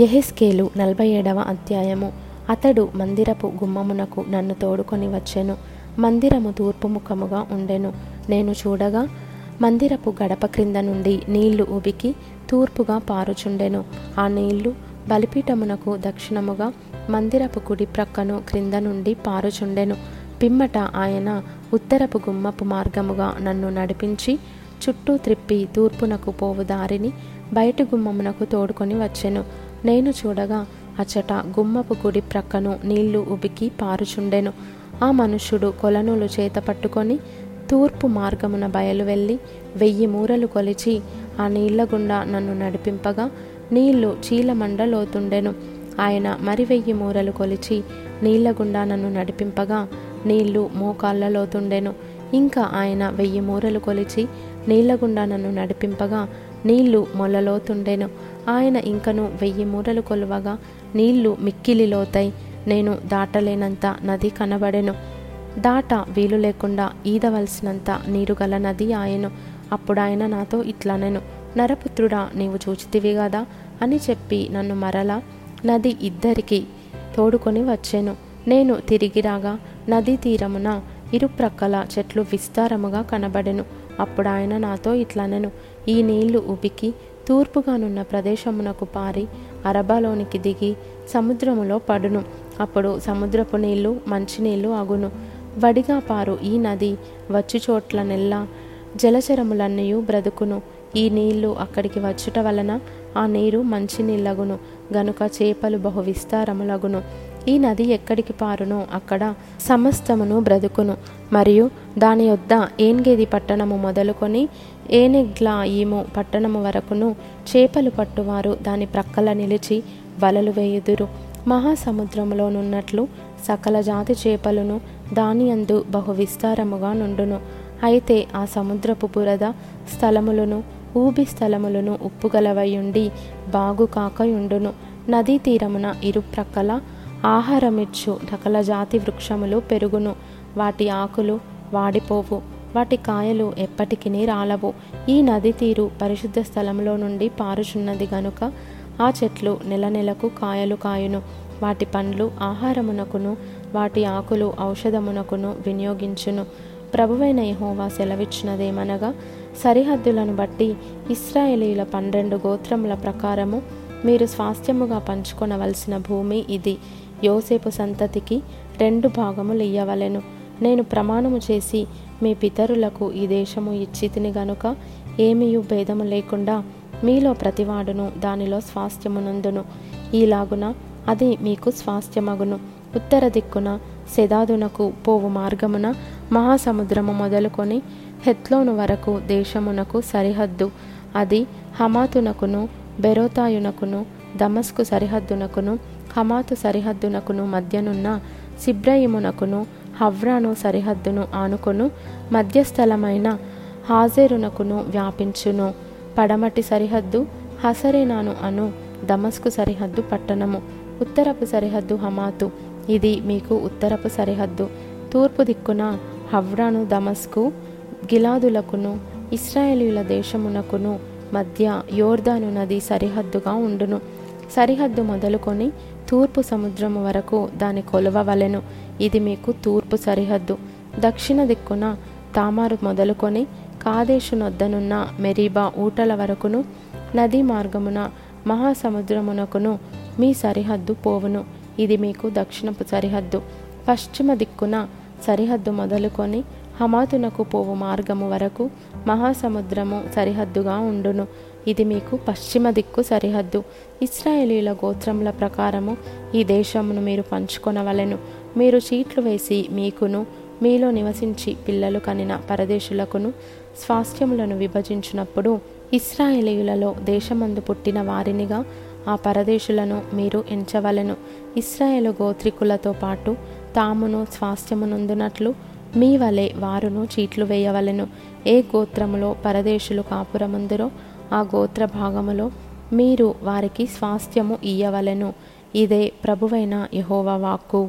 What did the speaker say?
ఎహెస్కేలు నలభై ఏడవ అధ్యాయము. అతడు మందిరపు గుమ్మమునకు నన్ను తోడుకొని వచ్చెను. మందిరము తూర్పు ముఖముగా ఉండెను. నేను చూడగా మందిరపు గడప క్రింద నుండి నీళ్ళు ఉబికి తూర్పుగా పారుచుండెను. ఆ నీళ్ళు బలిపీఠమునకు దక్షిణముగా మందిరపు కుడి ప్రక్కను క్రింద నుండి పారుచుండెను. పిమ్మట ఆయన ఉత్తరపు గుమ్మపు మార్గముగా నన్ను నడిపించి చుట్టూ త్రిప్పి తూర్పునకు పోవు దారిని బయటి గుమ్మమునకు తోడుకొని వచ్చెను. నేను చూడగా అచట గుమ్మపు గుడి ప్రక్కను నీళ్ళు ఉబికి పారుచుండెను. ఆ మనుష్యుడు కొలనులు చేత పట్టుకొని తూర్పు మార్గమున బయలు వెళ్ళి వెయ్యి మూరలు కొలిచి ఆ నీళ్ళ గుండా నన్ను నడిపింపగా నీళ్ళు చీలమండలోతుండెను ఆయన మరి వెయ్యి మూరలు కొలిచి నీళ్ళ గుండా నన్ను నడిపింపగా నీళ్ళు మోకాళ్ళలోతుండెను ఇంకా ఆయన వెయ్యి మూరలు కొలిచి నీళ్ళ గుండా నన్ను నడిపింపగా నీళ్ళు మొలలోతుండెను ఆయన ఇంకను వెయ్యి మూరలు కొలువగా నీళ్ళు మిక్కిలి లోతై నేను దాటలేనంత నది కనబడెను. దాట వీలు లేకుండా ఈదవలసినంత నీరు గల నది ఆయను. అప్పుడాయన నాతో ఇట్లనెను నరపుత్రుడా నీవు చూచితివి గదా? అని చెప్పి నన్ను మరలా నది ఇద్దరికి తోడుకొని వచ్చాను. నేను తిరిగి రాగా నదీ తీరమున ఇరుప్రక్కల చెట్లు విస్తారముగా కనబడెను. అప్పుడు ఆయన నాతో ఇట్లనెను. ఈ నీళ్ళు ఉబికి తూర్పుగానున్న ప్రదేశమునకు పారి అరబాలోనికి దిగి సముద్రములో పడును. అప్పుడు సముద్రపు నీళ్ళు మంచినీళ్ళు అగును వడిగా పారు ఈ నది వచ్చు చోట్ల నెల్లా జలచరములన్నీ బ్రతుకును. ఈ నీళ్ళు అక్కడికి వచ్చుట వలన ఆ నీరు మంచినీళ్ళగును గనుక చేపలు బహు విస్తారములగును. ఈ నది ఎక్కడికి పారునో అక్కడ సమస్తమును బ్రతుకును. మరియు దాని యొద్ద ఏన్గేది పట్టణము మొదలుకొని ఏనెగ్లాయిము పట్టణము వరకును చేపలు పట్టువారు దాని ప్రక్కల నిలిచి వలలు వేయుదురు. మహాసముద్రములోనున్నట్లు సకల జాతి చేపలను దాని అందు బహు విస్తారముగా నుండును. అయితే ఆ సముద్రపు బురద స్థలములను ఊబి స్థలములను ఉప్పుగలవయుండి బాగు కాకయుండును నదీ తీరమున ఇరుప్రక్కల ఆహారమిచ్చు సకల జాతి వృక్షములు పెరుగును. వాటి ఆకులు వాడిపోవు వాటి కాయలు ఎప్పటికీ రాలవు. ఈ నది తీరు పరిశుద్ధ స్థలంలో నుండి పారుచున్నది గనుక ఆ చెట్లు నెల నెలకు కాయలు కాయును. వాటి పండ్లు ఆహారమునకును వాటి ఆకులు ఔషధమునకును వినియోగించును. ప్రభువైన యహోవా సెలవిచ్చినదేమనగా సరిహద్దులను బట్టి ఇస్రాయేలీల పన్నెండు గోత్రముల ప్రకారము మీరు స్వాస్థ్యముగా పంచుకొనవలసిన భూమి ఇది. యోసేపు సంతతికి రెండు భాగములు ఇయ్యవలెను. నేను ప్రమాణము చేసి మీ పితరులకు ఈ దేశము ఇచ్చితిని గనుక ఏమీయు భేదము లేకుండా మీలో ప్రతివాడును దానిలో స్వాస్థ్యమునందును ఈలాగున అది మీకు స్వాస్థ్యమగును. ఉత్తర దిక్కున సెదాదునకు పోవు మార్గమున మహాసముద్రము మొదలుకొని హెత్లోను వరకు దేశమునకు సరిహద్దు. అది హమాతునకును బెరోతాయునకును దమస్కు సరిహద్దునకును హమాతు సరిహద్దునకును మధ్యనున్న సిబ్రయిమునకును హవ్రాను సరిహద్దును ఆనుకొను మధ్యస్థలమైన హాజేరునకును వ్యాపించును. పడమటి సరిహద్దు హసరేనాను అను దమస్కు సరిహద్దు పట్టణము. ఉత్తరపు సరిహద్దు హమాతు. ఇది మీకు ఉత్తరపు సరిహద్దు. తూర్పు దిక్కున హవ్రాను దమస్కు గిలాదులకును ఇస్రాయేలీల దేశమునకును మధ్య యోర్దాను నది సరిహద్దుగా ఉండును. సరిహద్దు మొదలుకొని తూర్పు సముద్రము వరకు దాని కొలవవలెను ఇది మీకు తూర్పు సరిహద్దు. దక్షిణ దిక్కున తామారు మొదలుకొని కాదేశు నొద్దనున్న మెరీబా ఊటల వరకును నదీ మార్గమున మహాసముద్రమునకును మీ సరిహద్దు పోవును. ఇది మీకు దక్షిణపు సరిహద్దు. పశ్చిమ దిక్కున సరిహద్దు మొదలుకొని హమాతునకు పోవు మార్గము వరకు మహాసముద్రము సరిహద్దుగా ఉండును. ఇది మీకు పశ్చిమ దిక్కు సరిహద్దు. ఇస్రాయేలీల గోత్రముల ప్రకారము ఈ దేశమును మీరు పంచుకొనవలెను. మీరు చీట్లు వేసి మీకును మీలో నివసించి పిల్లలు కనిన పరదేశులకును స్వాస్థ్యములను విభజించినప్పుడు ఇస్రాయేలీయులలో దేశమందు పుట్టిన వారినిగా ఆ పరదేశులను మీరు ఎంచవలెను. ఇస్రాయేలు గోత్రికులతో పాటు తామును స్వాస్థ్యమునందునట్లు మీ వలె వారును చీట్లు వేయవలెను. ఏ గోత్రములో పరదేశులు కాపురముందురో ఆ గోత్ర భాగములో మీరు వారికి స్వాస్థ్యము ఇయ్యవలెను. ఇదే ప్రభువైన యహోవా వాక్కు.